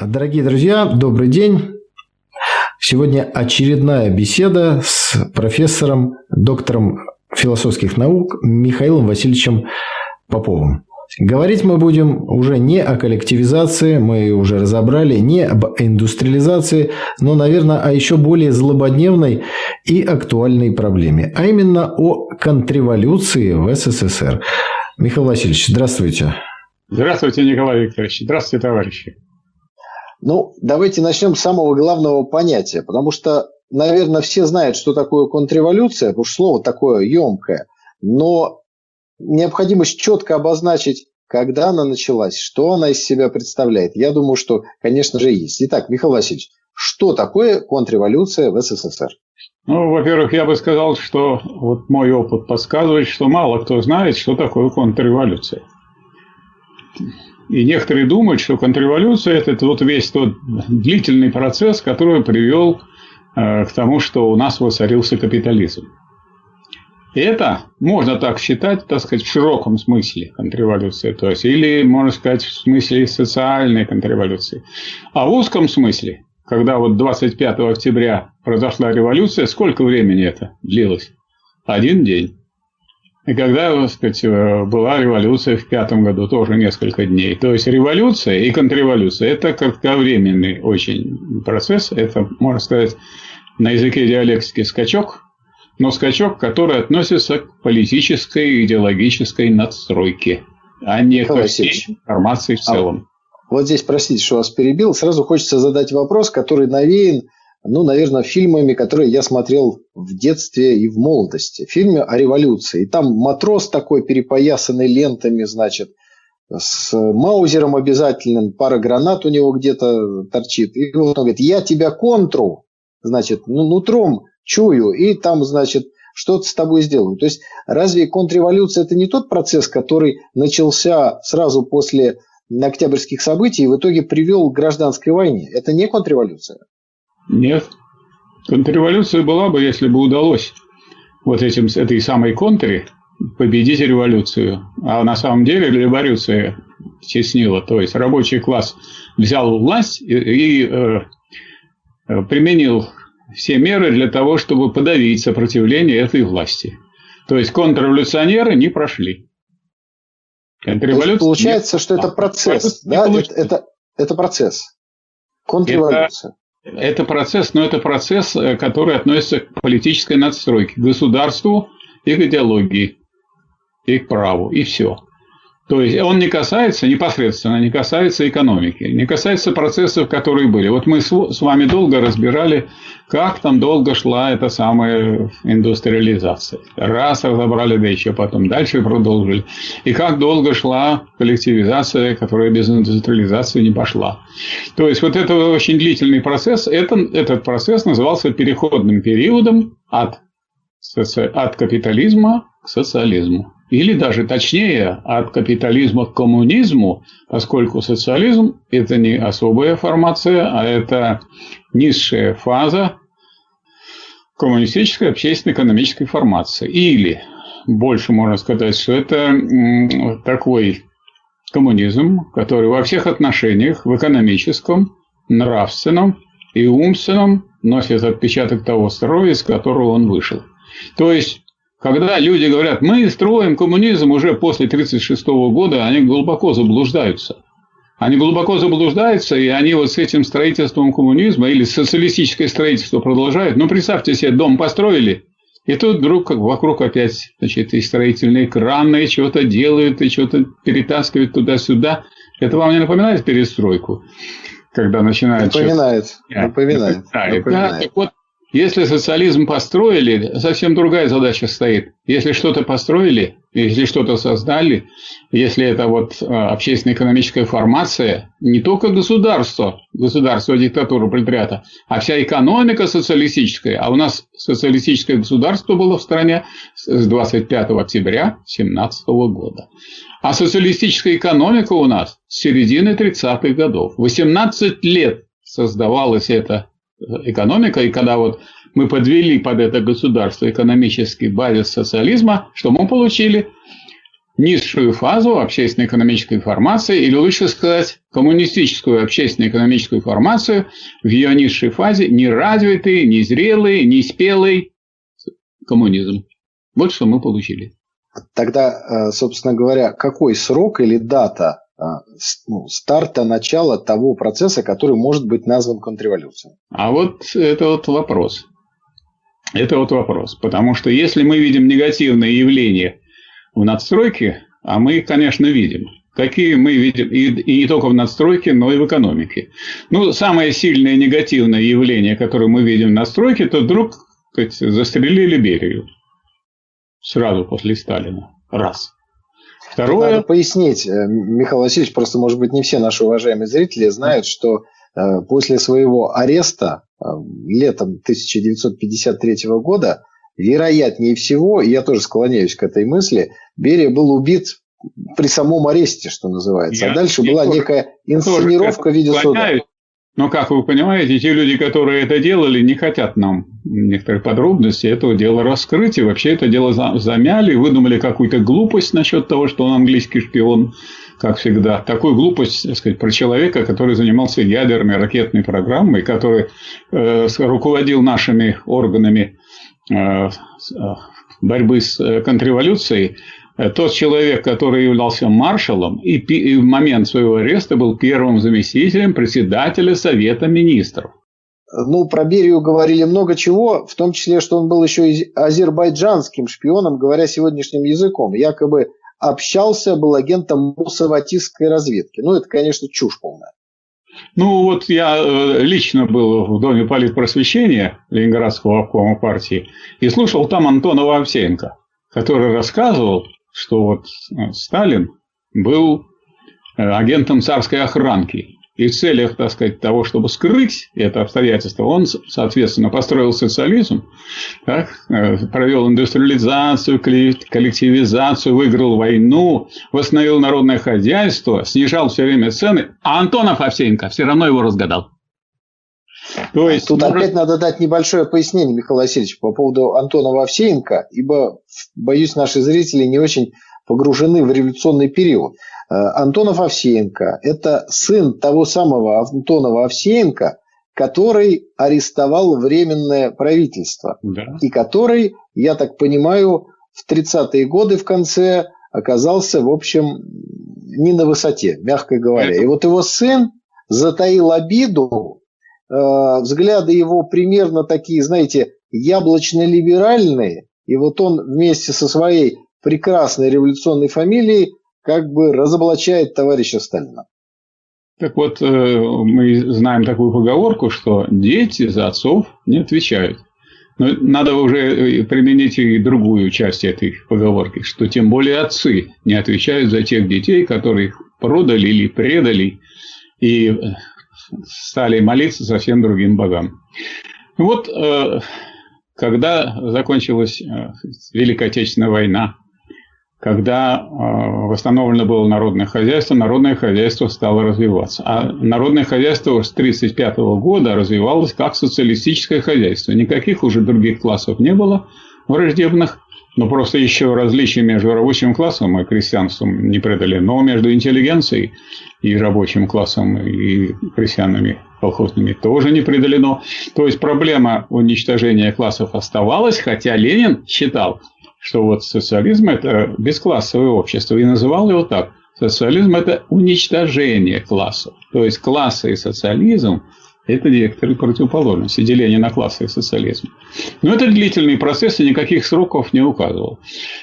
Дорогие друзья, добрый день. Сегодня очередная беседа с профессором, доктором философских наук Михаилом Васильевичем Поповым. Говорить мы будем уже не о коллективизации, мы уже разобрали, не об индустриализации, но, наверное, о еще более злободневной и актуальной проблеме, а именно о контрреволюции в СССР. Михаил Васильевич, здравствуйте. Здравствуйте, Николай Викторович. Здравствуйте, товарищи. Ну, давайте начнем с самого главного понятия, потому что, наверное, все знают, что такое контрреволюция, потому что слово такое емкое, но необходимость четко обозначить, когда она началась, что она из себя представляет, я думаю, что, конечно же, есть. Итак, Михаил Васильевич, что такое контрреволюция в СССР? Ну, во-первых, я бы сказал, что вот мой опыт подсказывает, что мало кто знает, что такое контрреволюция. И некоторые думают, что контрреволюция – это вот весь тот длительный процесс, который привел э, к тому, что у нас воцарился капитализм. Это можно так считать, так сказать, в широком смысле контрреволюции, то есть, или, можно сказать, в смысле социальной контрреволюции. А в узком смысле, когда вот 25 октября произошла революция, сколько времени это длилось? Один день. И когда, так сказать, э, была революция в пятом году, тоже несколько дней. То есть революция и контрреволюция – это кратковременный очень процесс. Это, можно сказать, на языке диалектики скачок, но скачок, который относится к политической и идеологической надстройке, а не к всей информации в а целом. А вот здесь, простите, что вас перебил, сразу хочется задать вопрос, который навеян ну, наверное, фильмами, которые я смотрел в детстве и в молодости. Фильмы о революции. И там матрос такой, перепоясанный лентами, значит, с маузером обязательным, пара гранат у него где-то торчит. И вот он говорит, я тебя контру, значит, ну, нутром чую, и там, значит, что-то с тобой сделаю. То есть, разве контрреволюция – это не тот процесс, который начался сразу после октябрьских событий и в итоге привел к гражданской войне? Это не контрреволюция? Нет. Контрреволюция была бы, если бы удалось вот этим, этой самой контре победить революцию. А на самом деле революция теснила. То есть рабочий класс взял власть и, и э, применил все меры для того, чтобы подавить сопротивление этой власти. То есть контрреволюционеры не прошли. Контрреволюция... Получается, что это процесс, да? Это, это, это процесс. Контрреволюция. Это процесс, но это процесс, э, который относится к политической надстройке, к государству и к идеологии, и к праву, и все. То есть он не касается непосредственно, не касается экономики, не касается процессов, которые были. Вот мы с вами долго разбирали, как там долго шла эта самая индустриализация. Раз разобрали, да еще потом дальше продолжили. И как долго шла коллективизация, которая без индустриализации не пошла. То есть вот это очень длительный процесс. Это, этот процесс назывался переходным периодом от, от капитализма к социализму или даже точнее от капитализма к коммунизму, поскольку социализм – это не особая формация, а это низшая фаза коммунистической общественно-экономической формации. Или, больше можно сказать, что это такой коммунизм, который во всех отношениях, в экономическом, нравственном и умственном носит отпечаток того строя, из которого он вышел. То есть когда люди говорят, мы строим коммунизм уже после 1936 года, они глубоко заблуждаются. Они глубоко заблуждаются, и они вот с этим строительством коммунизма или социалистическое строительство продолжают. Ну, представьте себе, дом построили, и тут вдруг как вокруг опять значит, и строительные краны, и что-то делают, и что-то перетаскивают туда-сюда. Это вам не напоминает перестройку? Когда начинают... Напоминает. Напоминает. напоминает. Да, так вот, если социализм построили, совсем другая задача стоит. Если что-то построили, если что-то создали, если это вот э, общественно-экономическая формация, не только государство, государство диктатура пролетариата, а вся экономика социалистическая, а у нас социалистическое государство было в стране с 25 октября 1917 года. А социалистическая экономика у нас с середины 30-х годов. 18 лет создавалась эта экономика, и когда вот мы подвели под это государство экономический базис социализма, что мы получили? низшую фазу общественно-экономической формации, или лучше сказать, коммунистическую общественно-экономическую формацию в ее низшей фазе неразвитый, незрелый, неспелый коммунизм. Вот что мы получили. Тогда, э, собственно говоря, какой срок или дата ну, старта, начала того процесса, который может быть назван контрреволюцией? А вот это вот вопрос. Это вот вопрос. Потому что если мы видим негативные явления в надстройке, а мы их, конечно, видим, какие мы видим, и, и не только в надстройке, но и в экономике. Ну, самое сильное негативное явление, которое мы видим в надстройке, то вдруг сказать, застрелили Берию сразу после Сталина. Раз. Второе... Надо пояснить, э, Михаил Васильевич, просто, может быть, не все наши уважаемые зрители знают, что э, после своего ареста э, летом 1953 года, вероятнее всего, и я тоже склоняюсь к этой мысли, Берия был убит при самом аресте, что называется. Я, а дальше была тоже, некая инсценировка в виде суда. Но, как вы понимаете, те люди, которые это делали, не хотят нам некоторые подробности этого дела раскрыть. И вообще это дело замяли, выдумали какую-то глупость насчет того, что он английский шпион, как всегда. Такую глупость, так сказать, про человека, который занимался ядерной ракетной программой, который э, руководил нашими органами э, э борьбы с э, контрреволюцией, тот человек, который являлся маршалом и, и в момент своего ареста был первым заместителем председателя Совета министров. Ну, про Берию говорили много чего, в том числе, что он был еще и азербайджанским шпионом, говоря сегодняшним языком. Якобы общался, был агентом мусаватистской разведки. Ну, это, конечно, чушь полная. Ну, вот я э, лично был в Доме политпросвещения Ленинградского обкома партии и слушал там Антона Овсеенко, который рассказывал, что вот э, Сталин был э, агентом царской охранки. И в целях, так сказать, того, чтобы скрыть это обстоятельство, он, соответственно, построил социализм, так, э, провел индустриализацию, коллективизацию, выиграл войну, восстановил народное хозяйство, снижал все время цены, а Антонов Овсеенко все равно его разгадал. То есть, Тут может... опять надо дать небольшое пояснение, Михаил Васильевич, по поводу Антона Овсеенко, ибо, боюсь, наши зрители не очень погружены в революционный период. Э, Антонов Овсеенко – это сын того самого Антонова Овсеенко, который арестовал Временное правительство. Да. И который, я так понимаю, в 30-е годы в конце оказался, в общем, не на высоте, мягко говоря. Это... И вот его сын затаил обиду взгляды его примерно такие, знаете, яблочно-либеральные, и вот он вместе со своей прекрасной революционной фамилией как бы разоблачает товарища Сталина. Так вот, э, мы знаем такую поговорку, что дети за отцов не отвечают. Но надо уже э, применить и другую часть этой поговорки, что тем более отцы не отвечают за тех детей, которых продали или предали, и стали молиться совсем другим богам. Вот э, когда закончилась э, Великая Отечественная война, когда э, восстановлено было народное хозяйство, народное хозяйство стало развиваться. А народное хозяйство с 1935 года развивалось как социалистическое хозяйство. Никаких уже других классов не было враждебных. Но просто еще различия между рабочим классом и крестьянством не преодолено, между интеллигенцией и рабочим классом и крестьянами колхозными тоже не преодолено. То есть проблема уничтожения классов оставалась, хотя Ленин считал, что вот социализм – это бесклассовое общество, и называл его так. Социализм – это уничтожение классов. То есть классы и социализм это некоторые противоположности, деление на классы и социализм. Но это длительный процесс, и никаких сроков не указывал.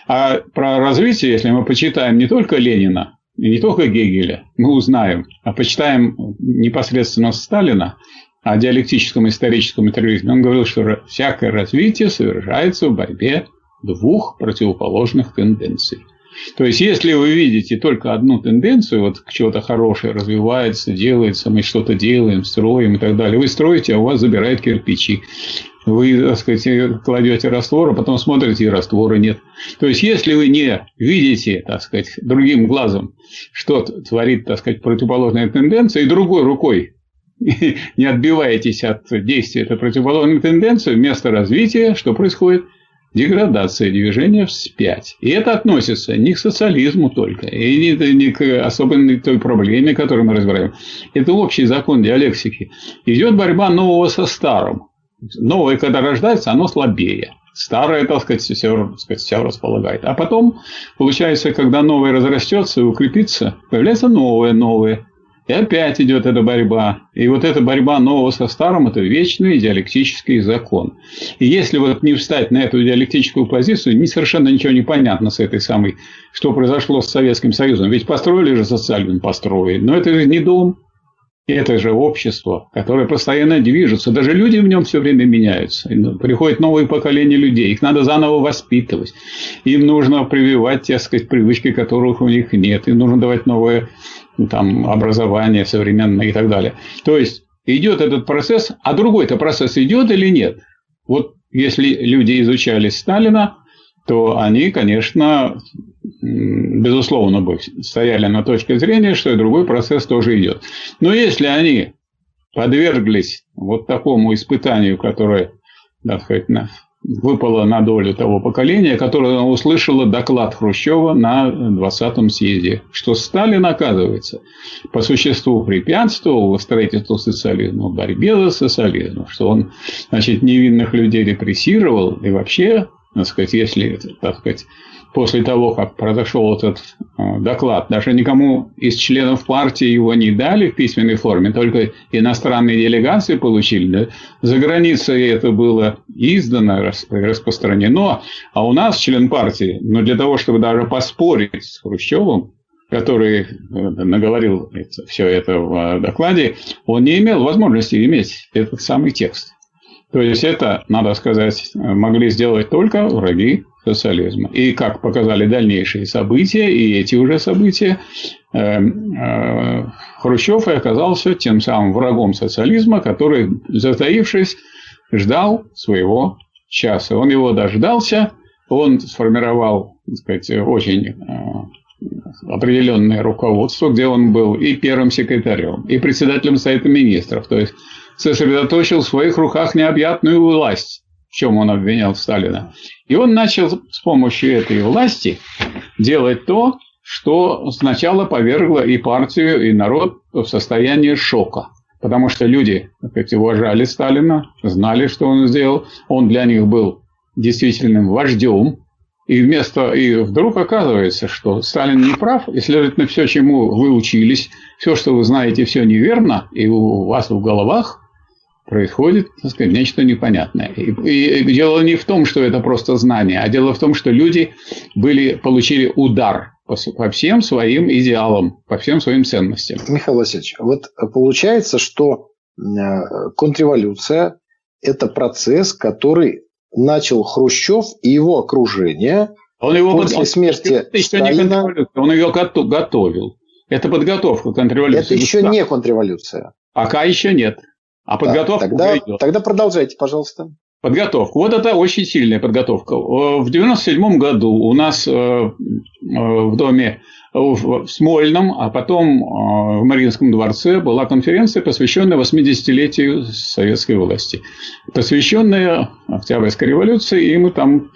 А про развитие, если мы почитаем не только Ленина, и не только Гегеля, мы узнаем, а почитаем непосредственно Сталина, о диалектическом историческом материализме, он говорил, что всякое развитие совершается в борьбе двух противоположных тенденций. То есть, если вы видите только одну тенденцию, вот чего-то хорошее развивается, делается, мы что-то делаем, строим и так далее, вы строите, а у вас забирает кирпичи. Вы, так сказать, кладете раствор, а потом смотрите, и раствора нет. То есть, если вы не видите, так сказать, другим глазом, что творит, так сказать, противоположная тенденция, и другой рукой не отбиваетесь от действия этой противоположной тенденции, вместо развития, что происходит? Деградация движения вспять. И это относится не к социализму только, и не, не к особенной той проблеме, которую мы разбираем. Это общий закон диалектики. Идет борьба нового со старым. Новое, когда рождается, оно слабее. Старое, так сказать, все, так сказать, все располагает. А потом, получается, когда новое разрастется и укрепится, появляется новое, новое. И опять идет эта борьба. И вот эта борьба нового со старым – это вечный диалектический закон. И если вот не встать на эту диалектическую позицию, не совершенно ничего не понятно с этой самой, что произошло с Советским Союзом. Ведь построили же социальный построили. Но это же не дом, это же общество, которое постоянно движется. Даже люди в нем все время меняются. Приходит новое поколение людей. Их надо заново воспитывать. Им нужно прививать, так сказать, привычки, которых у них нет. Им нужно давать новое там, образование современное и так далее. То есть идет этот процесс, а другой-то процесс идет или нет? Вот если люди изучали Сталина, то они, конечно, безусловно, бы стояли на точке зрения, что и другой процесс тоже идет. Но если они подверглись вот такому испытанию, которое, так сказать, выпало на долю того поколения, которое услышало доклад Хрущева на 20-м съезде, что Сталин, оказывается, по существу препятствовал строительству социализма, борьбе за социализм, что он, значит, невинных людей репрессировал и вообще, так сказать, если, так сказать, после того, как произошел этот э, доклад. Даже никому из членов партии его не дали в письменной форме, только иностранные делегации получили. Да? За границей это было издано, распространено. А у нас член партии, но ну, для того, чтобы даже поспорить с Хрущевым, который э, наговорил все это в э, докладе, он не имел возможности иметь этот самый текст. То есть это, надо сказать, могли сделать только враги социализма. И как показали дальнейшие события, и эти уже события, э, э, Хрущев и оказался тем самым врагом социализма, который, затаившись, ждал своего часа. Он его дождался, он сформировал, так сказать, очень э, определенное руководство, где он был и первым секретарем, и председателем Совета Министров, то есть сосредоточил в своих руках необъятную власть в чем он обвинял Сталина. И он начал с помощью этой власти делать то, что сначала повергло и партию, и народ в состояние шока. Потому что люди, сказать, уважали Сталина, знали, что он сделал. Он для них был действительным вождем. И вместо и вдруг оказывается, что Сталин не прав, и, следовательно, все, чему вы учились, все, что вы знаете, все неверно, и у вас в головах, происходит, так сказать, нечто непонятное. И, и дело не в том, что это просто знание, а дело в том, что люди были, получили удар по, по всем своим идеалам, по всем своим ценностям. Михаил Васильевич, вот получается, что э, контрреволюция – это процесс, который начал Хрущев и его окружение он его после под... смерти это Сталина. Он ее готовил. Это подготовка к контрреволюции. Это еще не контрреволюция. Пока еще нет. А подготовка да, тогда, идет. Тогда продолжайте, пожалуйста. Подготовка. Вот это очень сильная подготовка. В 1997 году у нас э, э, в доме в Смольном, а потом э, в Мариинском дворце была конференция, посвященная 80-летию советской власти. Посвященная Октябрьской революции, и мы там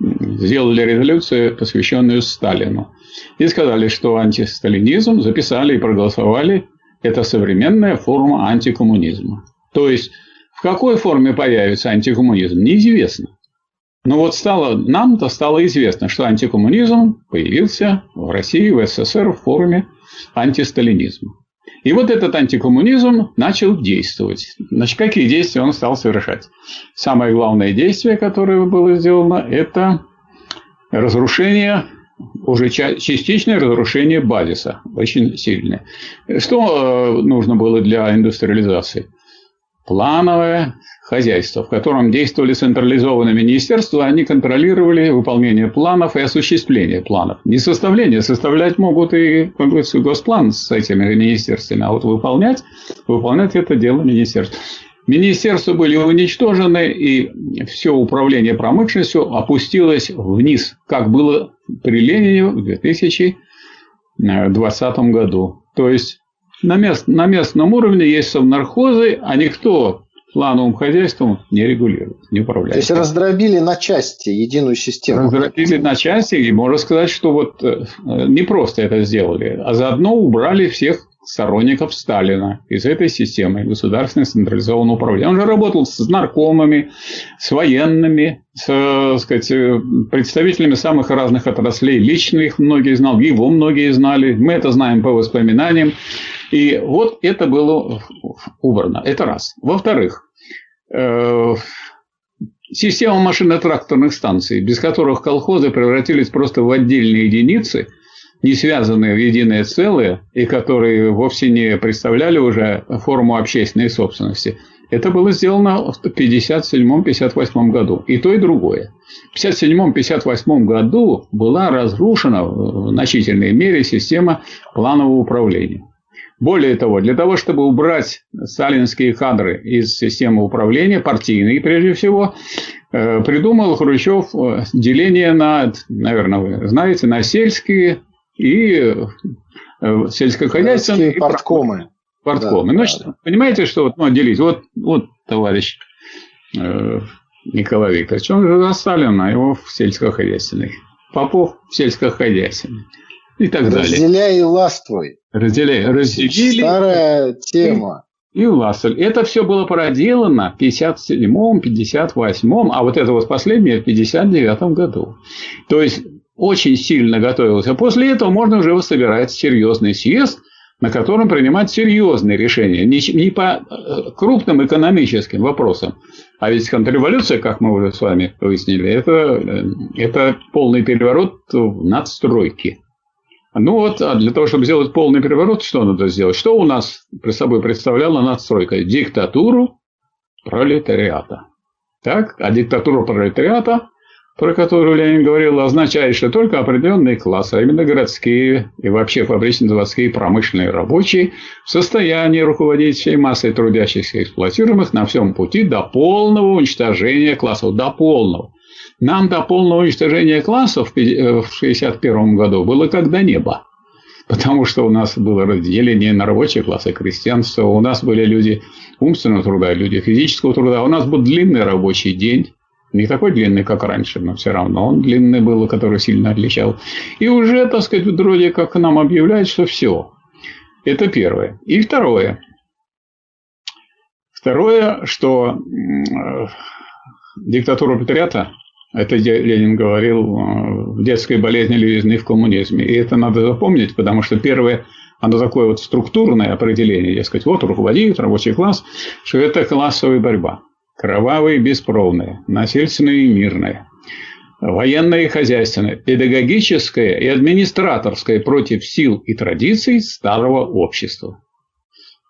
сделали резолюцию, посвященную Сталину. И сказали, что антисталинизм записали и проголосовали это современная форма антикоммунизма. То есть, в какой форме появится антикоммунизм, неизвестно. Но вот стало, нам-то стало известно, что антикоммунизм появился в России, в СССР в форме антисталинизма. И вот этот антикоммунизм начал действовать. Значит, какие действия он стал совершать? Самое главное действие, которое было сделано, это разрушение уже частичное разрушение базиса, очень сильное. Что э, нужно было для индустриализации? Плановое хозяйство, в котором действовали централизованные министерства, они контролировали выполнение планов и осуществление планов. Не составление, составлять могут и госплан с этими министерствами, а вот выполнять, выполнять это дело министерств. Министерства были уничтожены, и все управление промышленностью опустилось вниз, как было при Ленине в 2020 году. То есть на, мест, на местном уровне есть совнархозы, а никто плановым хозяйством не регулирует, не управляет. То есть раздробили на части единую систему. Раздробили на части, и можно сказать, что вот э, не просто это сделали, а заодно убрали всех сторонников Сталина из этой системы государственного централизованного управления. Он же работал с наркомами, с военными, с сказать, представителями самых разных отраслей. Лично их многие знал, его многие знали. Мы это знаем по воспоминаниям. И вот это было убрано. Это раз. Во-вторых, э, система машино-тракторных станций, без которых колхозы превратились просто в отдельные единицы – не связанные в единое целое и которые вовсе не представляли уже форму общественной собственности. Это было сделано в 1957-1958 году. И то, и другое. В 1957-1958 году была разрушена в значительной мере система планового управления. Более того, для того, чтобы убрать сталинские кадры из системы управления, партийные прежде всего, э, придумал Хрущев э, деление на, наверное, вы знаете, на сельские и э, сельскохозяйственные. И порткомы. Порткомы. Да, Значит, да. понимаете, что вот, ну, отделить. Вот, вот товарищ э, Николай Викторович, он же за Сталина, его в сельскохозяйственных. Попов в сельскохозяйственных. И так Разделяй далее. Разделяй и властвуй. Разделяй. Разделили. Старая тема. И, и властвовали. Это все было проделано в 57-м, 58-м, а вот это вот последнее в 59-м году. То есть очень сильно готовился. После этого можно уже собирать серьезный съезд, на котором принимать серьезные решения, не, не по э, крупным экономическим вопросам. А ведь контрреволюция, как мы уже с вами выяснили, это, э, это полный переворот в надстройке. Ну вот, а для того, чтобы сделать полный переворот, что надо сделать? Что у нас при собой представляла надстройка? Диктатуру пролетариата. Так, а диктатура пролетариата про которую Ленин говорил, означает, что только определенные классы, а именно городские и вообще фабрично-заводские промышленные рабочие, в состоянии руководить всей массой трудящихся и эксплуатируемых на всем пути до полного уничтожения классов, до полного. Нам до полного уничтожения классов в 1961 году было как до неба. Потому что у нас было разделение на рабочие классы, крестьянство, у нас были люди умственного труда, люди физического труда, у нас был длинный рабочий день, не такой длинный, как раньше, но все равно он длинный был, который сильно отличал. И уже, так сказать, вроде как нам объявляют, что все. Это первое. И второе. Второе, что диктатура патриота, это Ленин говорил э, в детской болезни левизны в коммунизме. И это надо запомнить, потому что первое, оно такое вот структурное определение, дескать, вот руководит рабочий класс, что это классовая борьба. Кровавые и беспробные, насильственные и мирные, военное и хозяйственное, педагогическое и администраторское против сил и традиций старого общества.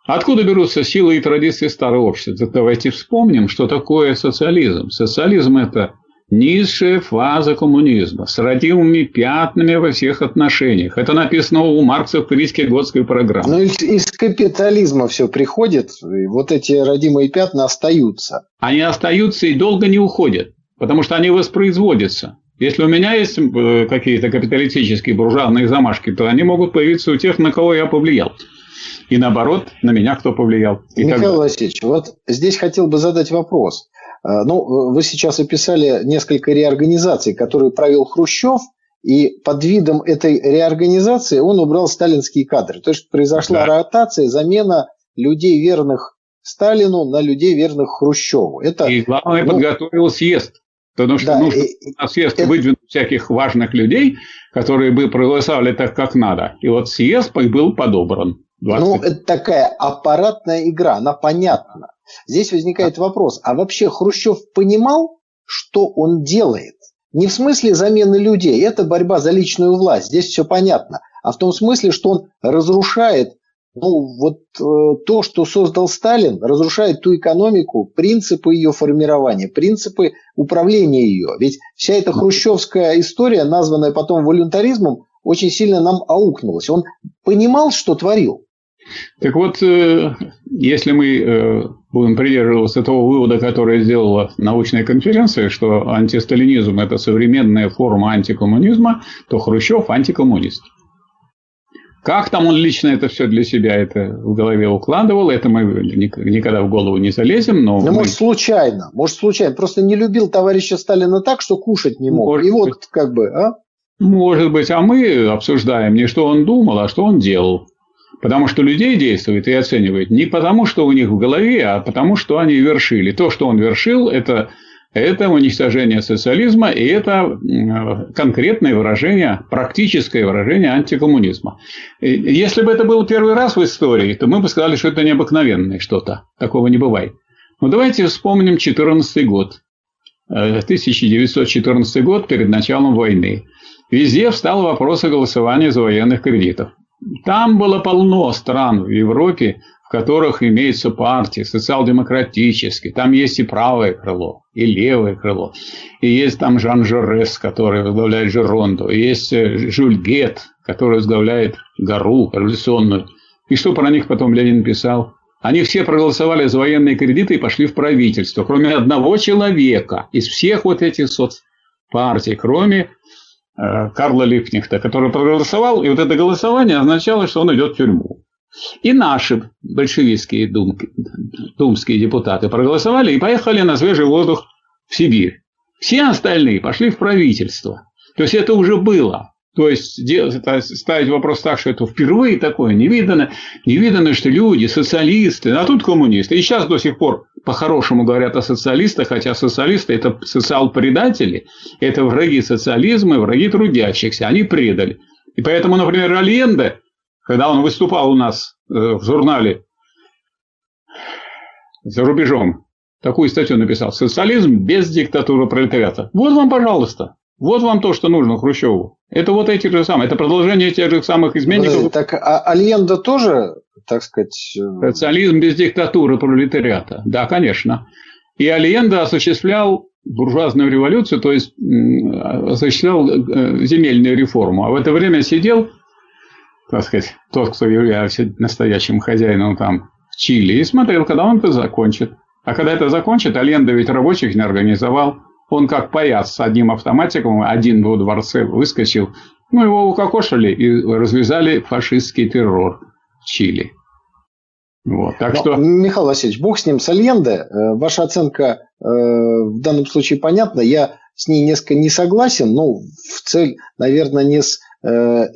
Откуда берутся силы и традиции старого общества? Давайте вспомним, что такое социализм. Социализм – это низшая фаза коммунизма с родимыми пятнами во всех отношениях. Это написано у Маркса в Парижской годской программе. Ну, из, из капитализма все приходит, и вот эти родимые пятна остаются. Они остаются и долго не уходят, потому что они воспроизводятся. Если у меня есть э, какие-то капиталистические буржуазные замашки, то они могут появиться у тех, на кого я повлиял. И наоборот, на меня кто повлиял. Михаил Васильевич, вот здесь хотел бы задать вопрос. А, ну, вы сейчас описали несколько реорганизаций, которые провел Хрущев, и под видом этой реорганизации он убрал сталинские кадры. То есть произошла да. ротация, замена людей, верных Сталину, на людей, верных Хрущеву. Это, и главное, ну, подготовил съезд. Потому что да, нужно и, на съезд это... выдвинуть всяких важных людей, которые бы проголосовали так, как надо. И вот съезд был подобран. 20... Ну, это такая аппаратная игра, она понятна. Здесь возникает вопрос, а вообще Хрущев понимал, что он делает? Не в смысле замены людей, это борьба за личную власть, здесь все понятно, а в том смысле, что он разрушает ну, вот э, то, что создал Сталин, разрушает ту экономику, принципы ее формирования, принципы управления ее. Ведь вся эта хрущевская история, названная потом волюнтаризмом, очень сильно нам аукнулась. Он понимал, что творил. Так вот, э, если мы э, будем придерживаться того вывода, который сделала научная конференция, что антисталинизм – это современная форма антикоммунизма, то Хрущев – антикоммунист. Как там он лично это все для себя это в голове укладывал, это мы никогда в голову не залезем. Но ну, мы... может, случайно. Может, случайно. Просто не любил товарища Сталина так, что кушать не мог. Может И вот как бы, а? Может быть, а мы обсуждаем не что он думал, а что он делал. Потому что людей действует и оценивает не потому, что у них в голове, а потому, что они вершили. То, что он вершил, это, это уничтожение социализма, и это конкретное выражение, практическое выражение антикоммунизма. Если бы это был первый раз в истории, то мы бы сказали, что это необыкновенное что-то. Такого не бывает. Но давайте вспомним 14 год. 1914 э, год перед началом войны. Везде встал вопрос о голосовании за военных кредитов. Там было полно стран в Европе, в которых имеются партии социал-демократические. Там есть и правое крыло, и левое крыло. И есть там Жан Жорес, который возглавляет Жеронду. И есть э, Жюль Гет, который возглавляет Гару революционную. И что про них потом Ленин писал? Они все проголосовали за военные кредиты и пошли в правительство, кроме одного человека из всех вот этих соцпартий, кроме Карла Липнихта, который проголосовал, и вот это голосование означало, что он идет в тюрьму. И наши большевистские думки, думские депутаты проголосовали и поехали на свежий воздух в Сибирь. Все остальные пошли в правительство. То есть это уже было. То есть ставить вопрос так, что это впервые такое, невиданно, невиданно, что люди, социалисты, а тут коммунисты. И сейчас до сих пор по-хорошему говорят о социалистах, хотя социалисты – это социал-предатели, это враги социализма враги трудящихся, они предали. И поэтому, например, Альенде, когда он выступал у нас э, в журнале за рубежом, такую статью написал «Социализм без диктатуры пролетариата». Вот вам, пожалуйста, вот вам то, что нужно Хрущеву. Это вот эти же самые, это продолжение тех же самых изменников. Так а Альенда тоже, так сказать... Э, Социализм без диктатуры пролетариата. Да, конечно. И Альенда осуществлял буржуазную революцию, то есть осуществлял э, земельную реформу. А в это время сидел, так сказать, тот, кто являлся настоящим хозяином там в Чили, и смотрел, когда он это закончит. А когда это закончит, Альенда ведь рабочих не организовал. Он как паяц с одним автоматиком, один во дворце выскочил. Ну, его укокошили и развязали фашистский террор в Чили. Вот, так Но, что... Михаил Васильевич, бог с ним, с Альенде. Э, ваша оценка э, в данном случае понятна. Я с ней несколько не согласен, но в цель, наверное, не с э, э,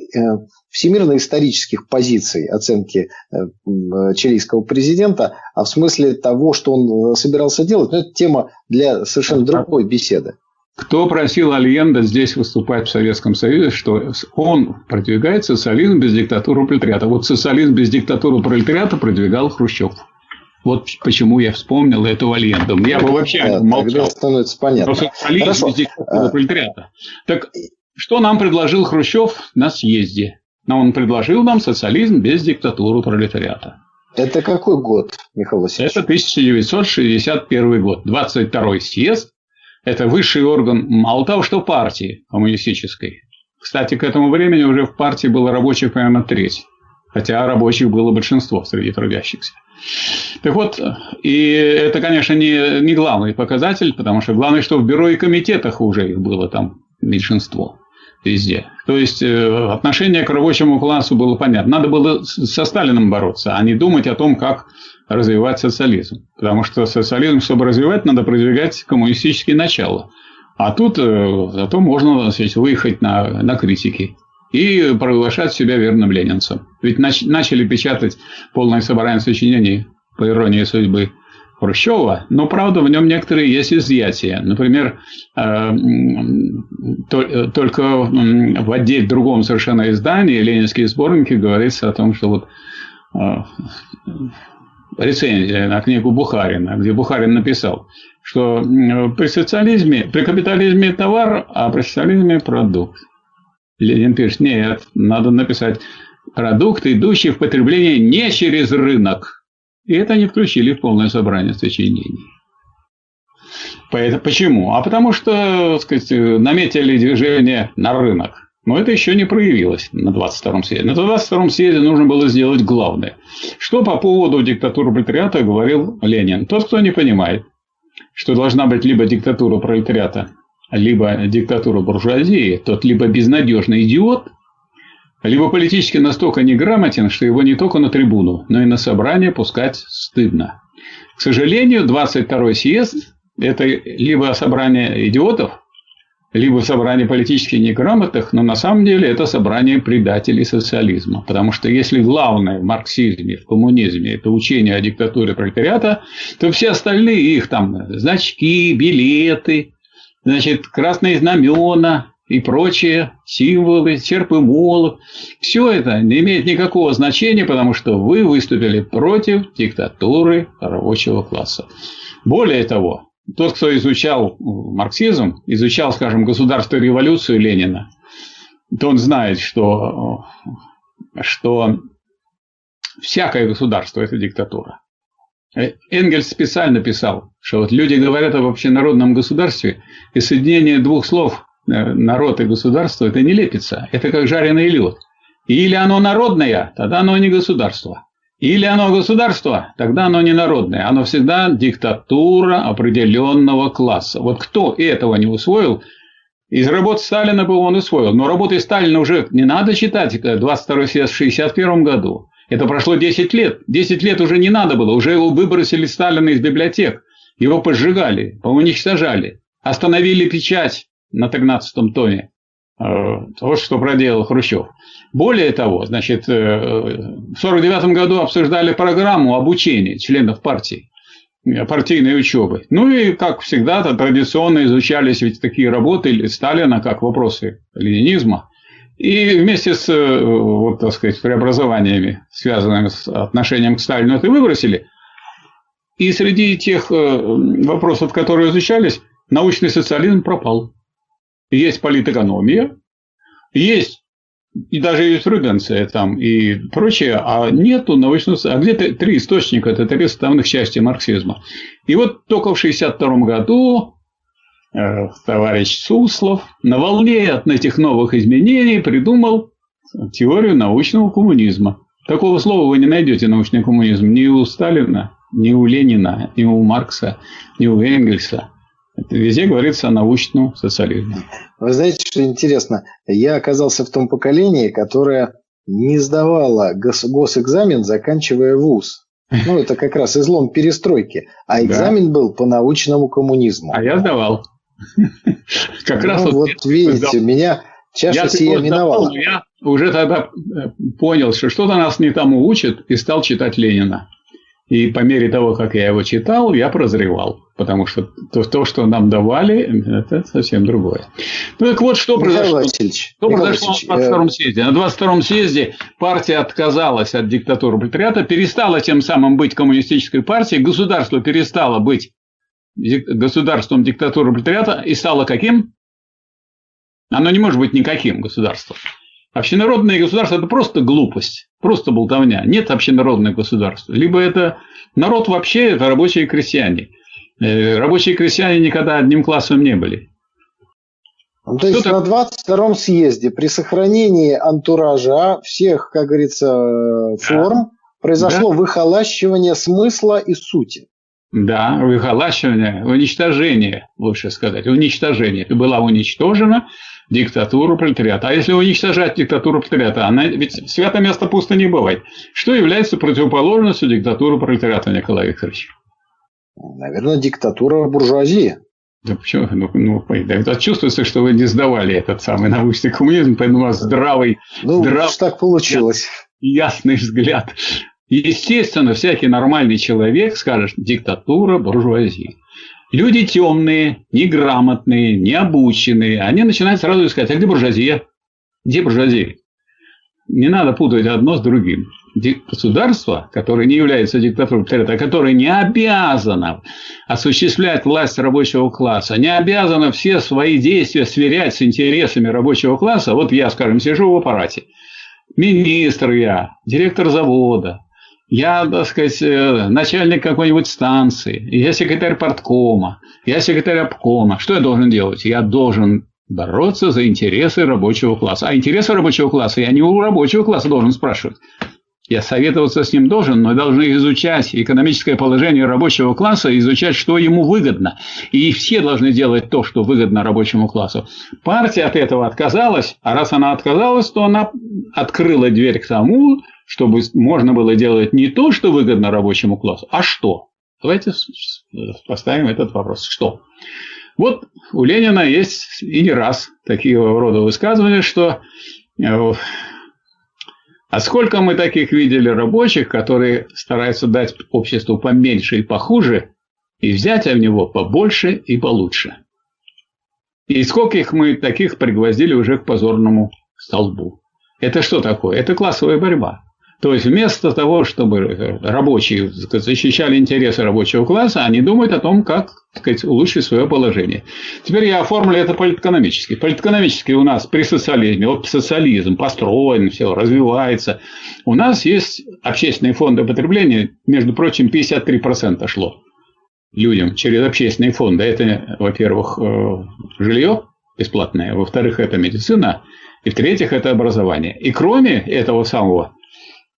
всемирно-исторических позиций оценки э, э, чилийского президента, а в смысле того, что он собирался делать. Но это тема для совершенно другой беседы. Кто просил Альенда здесь выступать в Советском Союзе, что он продвигает социализм без диктатуры пролетариата. Вот социализм без диктатуры пролетариата продвигал Хрущев. Вот почему я вспомнил эту Альенду. Я бы вообще да, молчал. становится понятно. Про социализм Хорошо. без диктатуры пролетариата. Так что нам предложил Хрущев на съезде? Он предложил нам социализм без диктатуры пролетариата. Это какой год, Михаил Васильевич? Это 1961 год. 22-й съезд. Это высший орган, мало того, что партии коммунистической. Кстати, к этому времени уже в партии было рабочих примерно треть. Хотя рабочих было большинство среди трудящихся. Так вот, и это, конечно, не, не главный показатель, потому что главное, что в бюро и комитетах уже их было там меньшинство везде. То есть э, отношение к рабочему классу было понятно. Надо было со Сталином бороться, а не думать о том, как развивать социализм. Потому что социализм, чтобы развивать, надо продвигать коммунистические начала. А тут э, зато можно сказать, выехать на, на критики и провозглашать себя верным ленинцем. Ведь начали печатать полное собрание сочинений, по иронии судьбы, Хрущева, но, правда, в нем некоторые есть изъятия. Например, э, только в отдельно другом совершенно издании «Ленинские сборники» говорится о том, что вот э, рецензия на книгу Бухарина, где Бухарин написал, что при социализме, при капитализме товар, а при социализме продукт. Ленин пишет, нет, надо написать продукт, идущий в потребление не через рынок, и это они включили в полное собрание сочинений. Почему? А потому что, так сказать, наметили движение на рынок. Но это еще не проявилось на 22-м съезде. На 22-м съезде нужно было сделать главное. Что по поводу диктатуры пролетариата говорил Ленин? Тот, кто не понимает, что должна быть либо диктатура пролетариата, либо диктатура буржуазии, тот либо безнадежный идиот, либо политически настолько неграмотен, что его не только на трибуну, но и на собрание пускать стыдно. К сожалению, 22-й съезд – это либо собрание идиотов, либо собрание политически неграмотных, но на самом деле это собрание предателей социализма. Потому что если главное в марксизме, в коммунизме – это учение о диктатуре пролетариата, то все остальные их там значки, билеты, значит, красные знамена, и прочие символы, серп и молот. Все это не имеет никакого значения, потому что вы выступили против диктатуры рабочего класса. Более того, тот, кто изучал марксизм, изучал, скажем, государственную революцию Ленина, то он знает, что, что всякое государство – это диктатура. Энгельс специально писал, что вот люди говорят об общенародном государстве, и соединение двух слов Э, народ и государство – это не лепится, это как жареный лед. Или оно народное, тогда оно не государство. Или оно государство, тогда оно не народное. Оно всегда диктатура определенного класса. Вот кто этого не усвоил, из работ Сталина бы он усвоил. Но работы Сталина уже не надо читать 22 съезд в 1961 году. Это прошло 10 лет. 10 лет уже не надо было. Уже его выбросили Сталина из библиотек. Его поджигали, уничтожали. Остановили печать на 13 томе. Э, вот что проделал Хрущев. Более того, значит, э, в 1949 году обсуждали программу обучения членов партии, э, партийной учебы. Ну и, как всегда, -то, традиционно изучались ведь такие работы Сталина, как вопросы ленинизма. И вместе с, вот, так сказать, преобразованиями, связанными с отношением к Сталину, это выбросили. И среди тех вопросов, которые изучались, научный социализм пропал есть политэкономия, есть и даже юриспруденция там и прочее, а нету научного... А где-то три источника, это три составных части марксизма. И вот только в 1962 году э, товарищ Суслов на волне от этих новых изменений придумал теорию научного коммунизма. Такого слова вы не найдете, научный коммунизм, ни у Сталина, ни у Ленина, ни у Маркса, ни у Энгельса. Везде говорится о научном социализме. Вы знаете, что интересно? Я оказался в том поколении, которое не сдавало гос- госэкзамен, заканчивая вуз. Ну, это как раз излом перестройки. А экзамен да. был по научному коммунизму. А я сдавал. Как раз ну, вот видите, меня чаша сия миновала. Я уже тогда э, понял, что что-то нас не тому учат, и стал читать Ленина. И по мере того, как я его читал, я прозревал. Потому что то, то что нам давали, это совсем другое. Ну так вот, что Михаил произошло, Васильевич, что Михаил произошло Васильевич, на 22-м э, съезде? На 22-м съезде партия отказалась от диктатуры пролетариата, перестала тем самым быть коммунистической партией, государство перестало быть государством диктатуры пролетариата и стало каким? Оно не может быть никаким государством. Общенародное государство – это просто глупость, просто болтовня. Нет общенародного государства. Либо это народ вообще, это рабочие крестьяне. Э, рабочие крестьяне никогда одним классом не были. Ну, то есть так... на 22-м съезде при сохранении антуража всех, как говорится, форм да. произошло да. выхолащивание смысла и сути. Да, выхолащивание, уничтожение, лучше сказать, уничтожение. Была уничтожена диктатуру пролетариата. А если уничтожать диктатуру пролетариата, она ведь свято место пусто не бывает. Что является противоположностью диктатуры пролетариата, Николай Викторович? Наверное, диктатура буржуазии. Да почему? Ну, ну да, чувствуется, что вы не сдавали этот самый научный коммунизм, поэтому у вас здравый, ну, здравый, так получилось. ясный взгляд. Естественно, всякий нормальный человек скажет диктатура буржуазии. Люди темные, неграмотные, необученные, они начинают сразу искать, а где буржуазия? Где буржуазия? Не надо путать одно с другим. Государство, которое не является диктатурой, а которое не обязано осуществлять власть рабочего класса, не обязано все свои действия сверять с интересами рабочего класса. Вот я, скажем, сижу в аппарате. Министр я, директор завода, я, так сказать, э, начальник какой-нибудь станции, я секретарь порткома, я секретарь обкома. Что я должен делать? Я должен бороться за интересы рабочего класса. А интересы рабочего класса я не у рабочего класса должен спрашивать. Я советоваться с ним должен, но должны изучать экономическое положение рабочего класса, изучать, что ему выгодно. И все должны делать то, что выгодно рабочему классу. Партия от этого отказалась, а раз она отказалась, то она открыла дверь к тому, чтобы можно было делать не то, что выгодно рабочему классу, а что. Давайте поставим этот вопрос. Что? Вот у Ленина есть и не раз такие рода высказывания, что э, а сколько мы таких видели рабочих, которые стараются дать обществу поменьше и похуже, и взять в него побольше и получше. И сколько их мы таких пригвоздили уже к позорному столбу. Это что такое? Это классовая борьба. То есть вместо того, чтобы рабочие защищали интересы рабочего класса, они думают о том, как сказать, улучшить свое положение. Теперь я оформлю это политэкономически. Политэкономически у нас при социализме, вот социализм построен, все развивается. У нас есть общественные фонды потребления, между прочим, 53% шло людям через общественные фонды. Это, во-первых, э, жилье бесплатное, во-вторых, это медицина, и в-третьих, это образование. И кроме этого самого Э,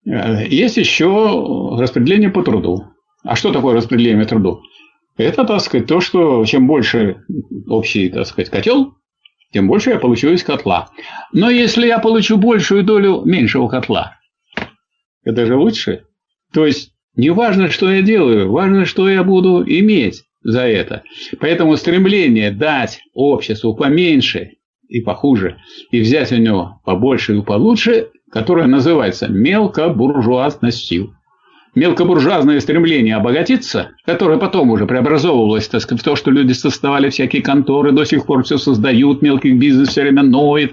есть еще распределение по труду. А что такое распределение по труду? Это, так сказать, то, что чем больше общий, так сказать, котел, тем больше я получу из котла. Но если я получу большую долю меньшего котла, это же лучше. То есть, не важно, что я делаю, важно, что я буду иметь за это. Поэтому стремление дать обществу поменьше и похуже, и взять у него побольше и получше, которая называется мелкобуржуазностью. Мелкобуржуазное стремление обогатиться, которое потом уже преобразовывалось так сказать, в то, что люди создавали всякие конторы, до сих пор все создают, мелкий бизнес все время ноет,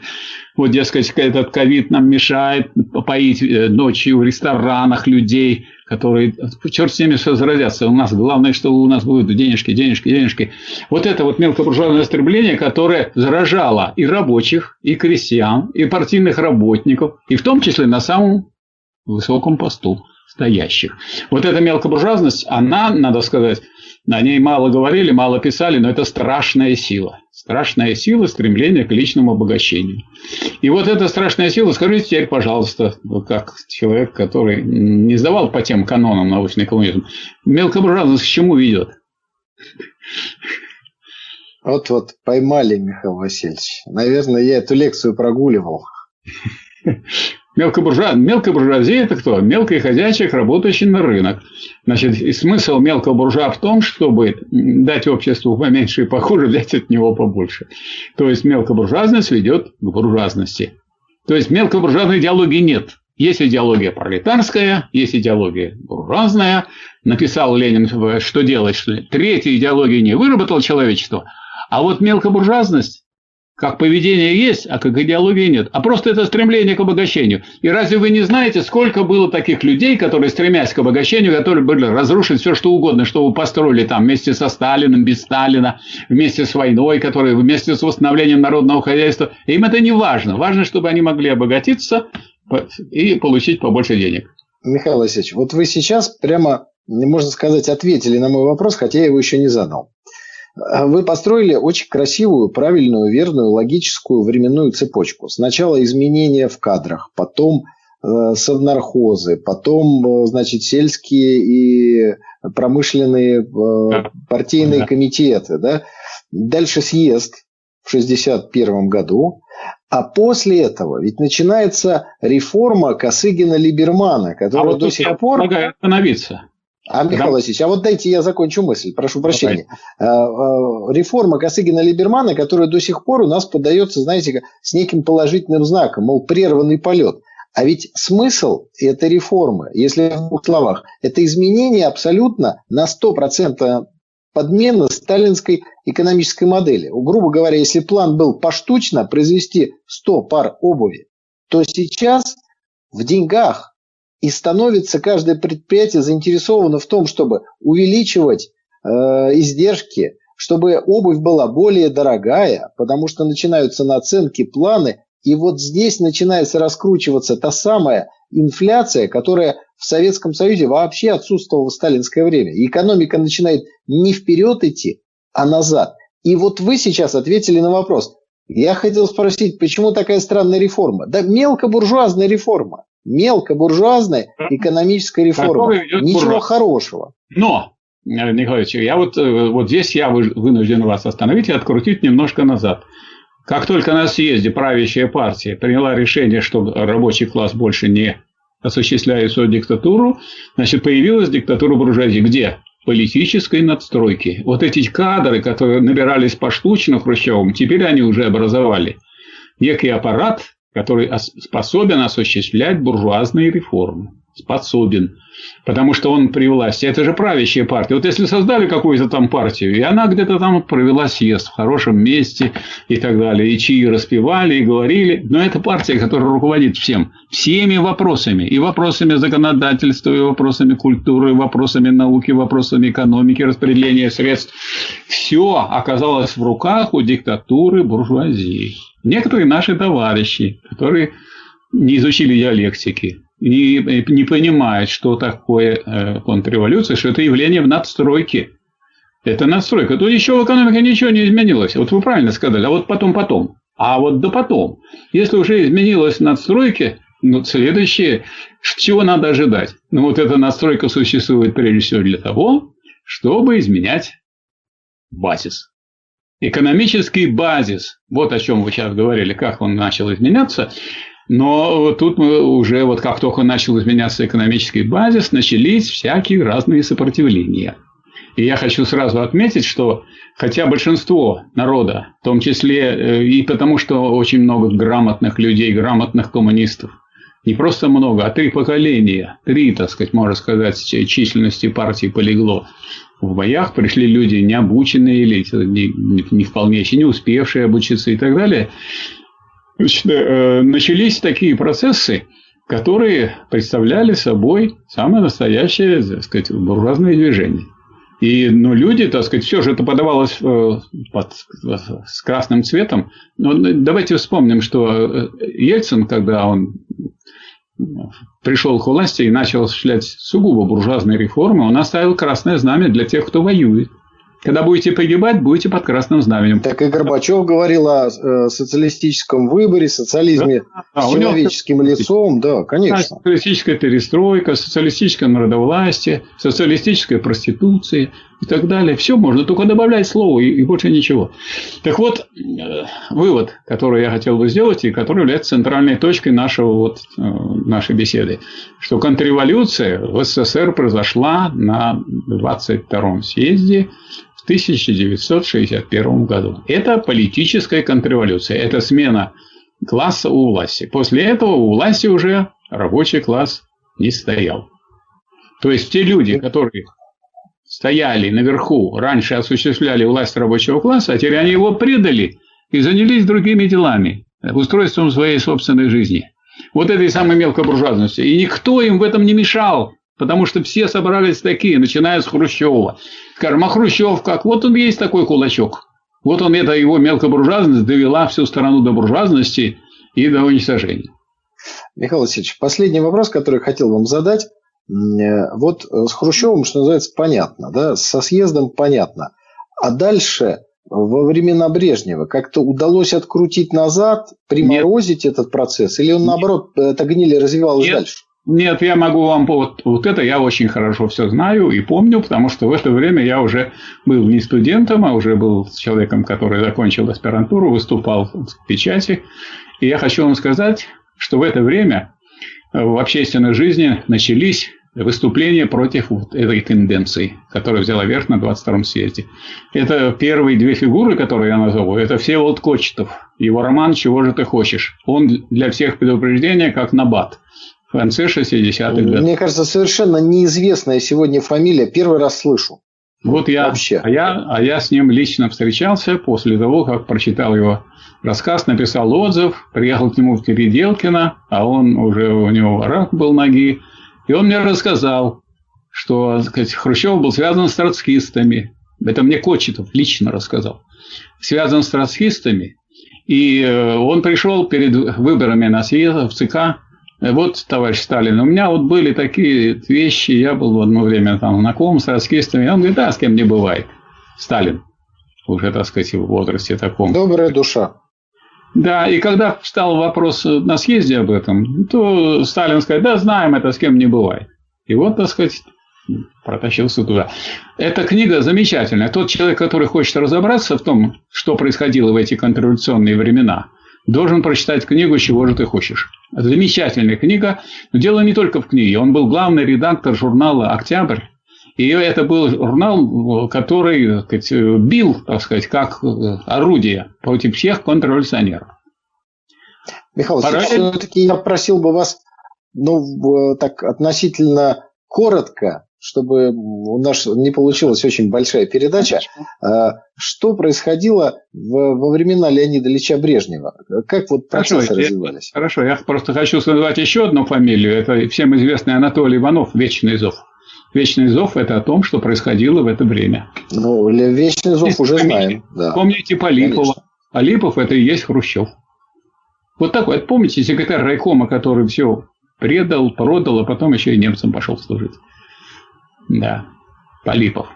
вот, дескать, этот ковид нам мешает поить э, ночью в ресторанах людей, которые, черт с ними все заразятся. У нас главное, что у нас будут денежки, денежки, денежки. Вот это вот мелкобуржуазное стремление, которое заражало и рабочих, и крестьян, и партийных работников, и в том числе на самом высоком посту стоящих. Вот эта мелкобуржуазность, она, надо сказать, о ней мало говорили, мало писали, но это страшная сила. Страшная сила стремления к личному обогащению. И вот эта страшная сила, скажите теперь, пожалуйста, как человек, который не сдавал по тем канонам научный коммунизм, мелкобуржуазность к чему ведет? Вот-вот, поймали, Михаил Васильевич. Наверное, я эту лекцию прогуливал. Мелкобуржуа... Мелкая буржуазия – это кто? Мелкий хозяйчик, работающий на рынок. Значит, и смысл мелкого буржуа в том, чтобы дать обществу поменьше и похуже, взять от него побольше. То есть, мелкобуржуазность ведет к буржуазности. То есть, мелкобуржуазной идеологии нет. Есть идеология пролетарская, есть идеология буржуазная. Написал Ленин, что делать, что третья идеология не выработала человечество. А вот мелкобуржуазность как поведение есть, а как идеологии нет. А просто это стремление к обогащению. И разве вы не знаете, сколько было таких людей, которые, стремясь к обогащению, которые были разрушить все, что угодно, что вы построили там вместе со Сталиным, без Сталина, вместе с войной, которые вместе с восстановлением народного хозяйства. Им это не важно. Важно, чтобы они могли обогатиться и получить побольше денег. Михаил Васильевич, вот вы сейчас прямо, можно сказать, ответили на мой вопрос, хотя я его еще не задал. А вы построили очень красивую, правильную, верную, логическую временную цепочку. Сначала изменения в кадрах, потом э, совнархозы, потом, э, значит, сельские и промышленные э, партийные комитеты. Да? Дальше съезд в 1961 году. А после этого ведь начинается реформа Косыгина-Либермана, которая а вот до сих пор... Предлагаю остановиться. А, Михаил Васильевич, а вот дайте я закончу мысль, прошу прощения. Давай. А, а, реформа Косыгина-Либермана, которая до сих пор у нас подается, знаете, с неким положительным знаком, мол, прерванный полет. А ведь смысл этой реформы, если в двух словах, это изменение абсолютно на 100% подмена сталинской экономической модели. Грубо говоря, если план был поштучно произвести 100 пар обуви, то сейчас в деньгах и становится каждое предприятие заинтересовано в том, чтобы увеличивать э, издержки, чтобы обувь была более дорогая, потому что начинаются наценки, планы, и вот здесь начинается раскручиваться та самая инфляция, которая в Советском Союзе вообще отсутствовала в сталинское время. И экономика начинает не вперед идти, а назад. И вот вы сейчас ответили на вопрос. Я хотел спросить, почему такая странная реформа? Да мелкобуржуазная реформа. Мелкобуржуазная экономическая реформа. Ничего буржуаз. хорошего. Но, Николаевич, я вот, э, вот здесь я вынужден вас остановить и открутить немножко назад. Как только на съезде правящая партия приняла решение, что рабочий класс больше не осуществляет свою диктатуру, значит, появилась диктатура буржуазии. Где? политической надстройки. Вот эти кадры, которые набирались поштучно Хрущевым, теперь они уже образовали некий аппарат, который способен осуществлять буржуазные реформы. Способен. Потому что он при власти. Это же правящая партия. Вот если создали какую-то там партию, и она где-то там провела съезд в хорошем месте и так далее, и чьи распевали, и говорили, но это партия, которая руководит всем, всеми вопросами, и вопросами законодательства, и вопросами культуры, и вопросами науки, и вопросами экономики, распределения средств. Все оказалось в руках у диктатуры буржуазии. Некоторые наши товарищи, которые не изучили диалектики, не, не понимают, что такое э, контрреволюция, что это явление в надстройке. Это надстройка. Тут еще в экономике ничего не изменилось. Вот вы правильно сказали, а вот потом-потом. А вот до потом. Если уже изменилось в надстройке, ну, следующее, чего надо ожидать? Ну, вот эта настройка существует прежде всего для того, чтобы изменять базис. Экономический базис, вот о чем вы сейчас говорили, как он начал изменяться, но тут мы уже, вот как только начал изменяться экономический базис, начались всякие разные сопротивления. И я хочу сразу отметить, что хотя большинство народа, в том числе э, и потому, что очень много грамотных людей, грамотных коммунистов, не просто много, а три поколения, три, так сказать, можно сказать, численности партии полегло в боях пришли люди необученные или не, не вполне еще не успевшие обучиться и так далее. Э, начались такие процессы, которые представляли собой самое настоящее, так сказать, буржуазное движение. И ну, люди, так сказать, все же это подавалось э, под, с красным цветом. Но давайте вспомним, что э, Ельцин, когда он пришел к власти и начал осуществлять сугубо буржуазные реформы, он оставил красное знамя для тех, кто воюет. Когда будете погибать, будете под красным знаменем. Так и Горбачев говорил о э, социалистическом выборе, социализме да, с человеческим него... лицом. Да, конечно. Социалистическая перестройка, социалистическое народовластие, социалистическая проституция и так далее. Все можно только добавлять слово и, и больше ничего. Так вот, э, вывод, который я хотел бы сделать и который является центральной точкой нашего, вот, э, нашей беседы, что контрреволюция в СССР произошла на 22-м съезде в 1961 году. Это политическая контрреволюция, это смена класса у власти. После этого у власти уже рабочий класс не стоял. То есть те люди, которые стояли наверху, раньше осуществляли власть рабочего класса, а теперь они его предали и занялись другими делами, устройством своей собственной жизни. Вот этой самой мелкобуржуазности. И никто им в этом не мешал. Потому что все собрались такие, начиная с Хрущева. Скажем, а Хрущев как? Вот он есть такой кулачок. Вот он, это его мелкобуржуазность довела всю страну до буржуазности и до уничтожения. Михаил Васильевич, последний вопрос, который хотел вам задать. Э, вот с Хрущевым, что называется, понятно, да, со съездом понятно. А дальше, во времена Брежнева, как-то удалось открутить назад, приморозить Нет. этот процесс? Или он, наоборот, эта гниль развивалась Нет. дальше? Нет, я могу вам вот, вот это я очень хорошо все знаю и помню, потому что в это время я уже был не студентом, а уже был человеком, который закончил аспирантуру, выступал в печати. И я хочу вам сказать, что в это время в общественной жизни начались выступления против вот этой тенденции, которая взяла верх на 22-м съезде. Это первые две фигуры, которые я назову. Это Всеволод Кочетов. Его роман «Чего же ты хочешь?». Он для всех предупреждения как набат в конце 60-х годов. Мне кажется, совершенно неизвестная сегодня фамилия. Первый раз слышу. Вот я, Вообще. А, я, а я с ним лично встречался после того, как прочитал его рассказ, написал отзыв, приехал к нему в Переделкино, а он уже, у него рак был ноги, и он мне рассказал, что сказать, Хрущев был связан с троцкистами. Это мне Кочетов лично рассказал. Связан с троцкистами. И э, он пришел перед выборами на съезд в ЦК вот, товарищ Сталин, у меня вот были такие вещи, я был в одно время там знаком с раскистами, он говорит, да, с кем не бывает. Сталин, уже, так сказать, в возрасте таком. Добрая душа. Да, и когда встал вопрос на съезде об этом, то Сталин сказал, да, знаем это, с кем не бывает. И вот, так сказать, протащился туда. Эта книга замечательная. Тот человек, который хочет разобраться в том, что происходило в эти контрреволюционные времена, должен прочитать книгу «Чего же ты хочешь?». Замечательная книга. Но дело не только в книге. Он был главный редактор журнала «Октябрь». И это был журнал, который так сказать, бил, так сказать, как орудие против всех контрреволюционеров. Михаил, Пора... все-таки я просил бы вас, ну, так относительно коротко, чтобы у нас не получилась очень большая передача, Хорошо. что происходило в, во времена Леонида Ильича Брежнева? Как вот процессы хорошо, развивались? Я, хорошо, я просто хочу назвать еще одну фамилию. Это всем известный Анатолий Иванов, «Вечный зов». Вечный зов – это о том, что происходило в это время. Ну, Вечный зов уже помните, знаем. Да. Помните Полипова? Конечно. Полипов – это и есть Хрущев. Вот такой. Помните секретарь райкома, который все предал, продал, а потом еще и немцам пошел служить. Да, Полипов.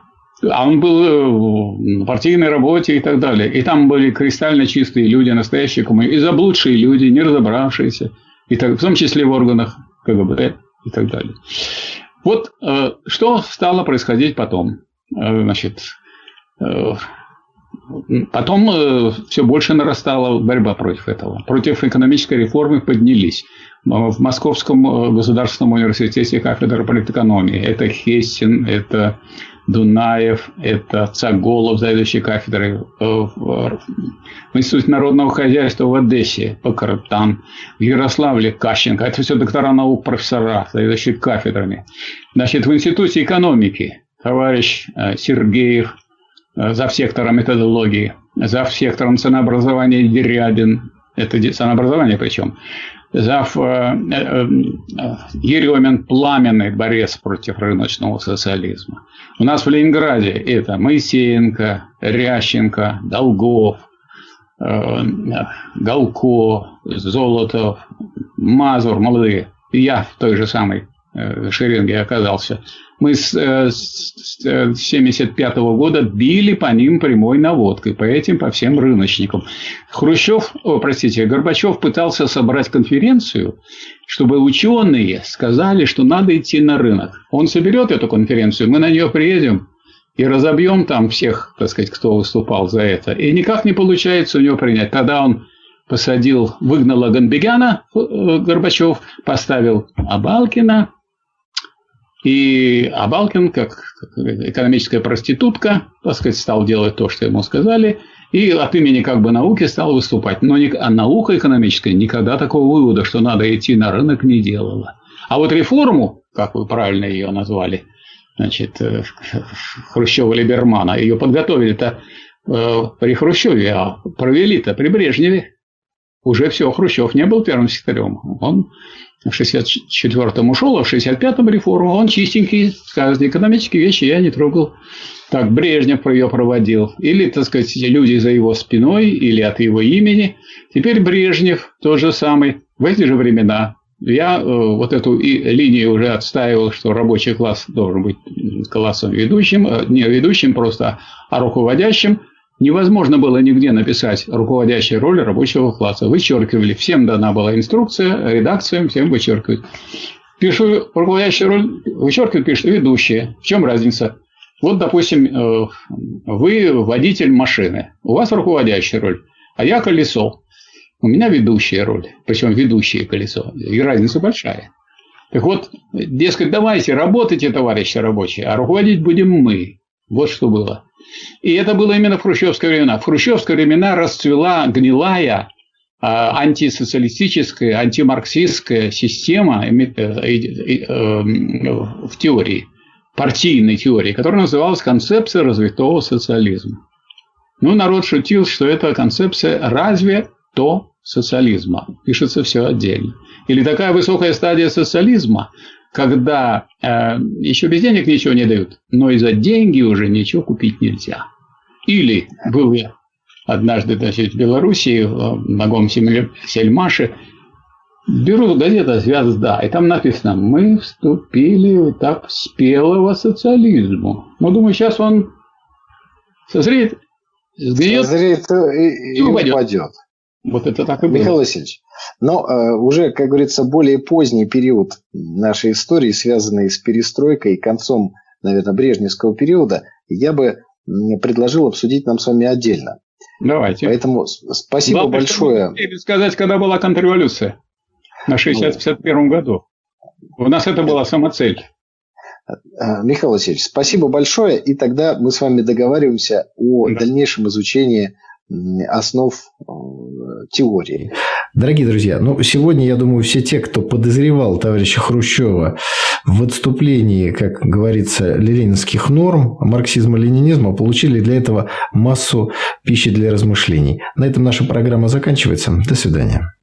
А он был э, в партийной работе и так далее. И там были кристально чистые люди, настоящие коммунисты, и заблудшие люди, не разобравшиеся, и так, в том числе в органах КГБ и так далее. Вот э, что стало происходить потом. Э, значит, э, потом э, все больше нарастала борьба против этого. Против экономической реформы поднялись в Московском э, государственном университете кафедра политэкономии. Это Хессин, это Дунаев, это Цаголов, заведующий кафедрой э, в Институте народного хозяйства в Одессе, Покартан, в Ярославле Кащенко. Это все доктора наук, профессора, заведующие кафедрами. Значит, в Институте экономики товарищ э, Сергеев, за сектором методологии, за сектором ценообразования Дерябин, это ценообразование причем, зав. Э, э, э, Еремин пламенный борец против рыночного социализма. У нас в Ленинграде это Моисеенко, Рященко, Долгов, Галко, Золотов, Мазур, молодые. Я в той же самой шеренге оказался мы с 1975 э, года били по ним прямой наводкой, по этим, по всем рыночникам. Хрущев, о, простите, Горбачев пытался собрать конференцию, чтобы ученые сказали, что надо идти на рынок. Он соберет эту конференцию, мы на нее приедем и разобьем там всех, так сказать, кто выступал за это. И никак не получается у него принять. Тогда он посадил, выгнал Аганбегяна, э, Горбачев, поставил Абалкина, и Абалкин, как экономическая проститутка, так сказать, стал делать то, что ему сказали, и от имени как бы науки стал выступать. Но не, а наука экономическая никогда такого вывода, что надо идти на рынок, не делала. А вот реформу, как вы правильно ее назвали, значит, э, Хрущева-Либермана, ее подготовили-то э, при Хрущеве, а провели-то при Брежневе. Уже все, Хрущев не был первым секретарем. Он в 64-м ушел, а в 65-м реформу. Он чистенький, сказать, экономические вещи я не трогал. Так, Брежнев ее проводил. Или, так сказать, люди за его спиной, или от его имени. Теперь Брежнев тот же самый. В эти же времена я э, вот эту и, линию уже отстаивал, что рабочий класс должен быть классом ведущим, э, не ведущим просто, а руководящим – Невозможно было нигде написать руководящую роль рабочего класса. Вычеркивали. Всем дана была инструкция, редакциям всем вычеркивают. Пишу руководящую роль, вычеркивают, пишут ведущие. В чем разница? Вот, допустим, э, вы водитель машины, у вас руководящая роль, а я колесо. У меня ведущая роль, причем ведущее колесо. И разница большая. Так вот, дескать, давайте, работайте, товарищи рабочие, а руководить будем мы. Вот что было. И это было именно в хрущевские времена. В хрущевские времена расцвела гнилая а, антисоциалистическая, антимарксистская система э, э, э, в теории, партийной теории, которая называлась концепция развитого социализма. Ну, народ шутил, что это концепция разве то социализма. Пишется все отдельно. Или такая высокая стадия социализма, когда э, еще без денег ничего не дают, но и за деньги уже ничего купить нельзя. Или был я однажды значит, в Белоруссии, в Ногом Сельмаше, беру газета «Звезда», и там написано «Мы вступили в этап спелого социализма». Ну, думаю, сейчас он созреет, сгниет Созреет и, и, и упадет. упадет. Вот это так и было. Михаил Васильевич, но э, уже, как говорится, более поздний период нашей истории, связанный с перестройкой и концом, наверное, брежневского периода, я бы предложил обсудить нам с вами отдельно. Давайте. Поэтому спасибо Главное, большое. сказать, когда была контрреволюция. На 61 году. У нас это была самоцель. Э, Михаил Васильевич, спасибо большое. И тогда мы с вами договариваемся о да. дальнейшем изучении основ э, теории. Дорогие друзья, ну, сегодня, я думаю, все те, кто подозревал товарища Хрущева в отступлении, как говорится, ленинских норм марксизма-ленинизма, получили для этого массу пищи для размышлений. На этом наша программа заканчивается. До свидания.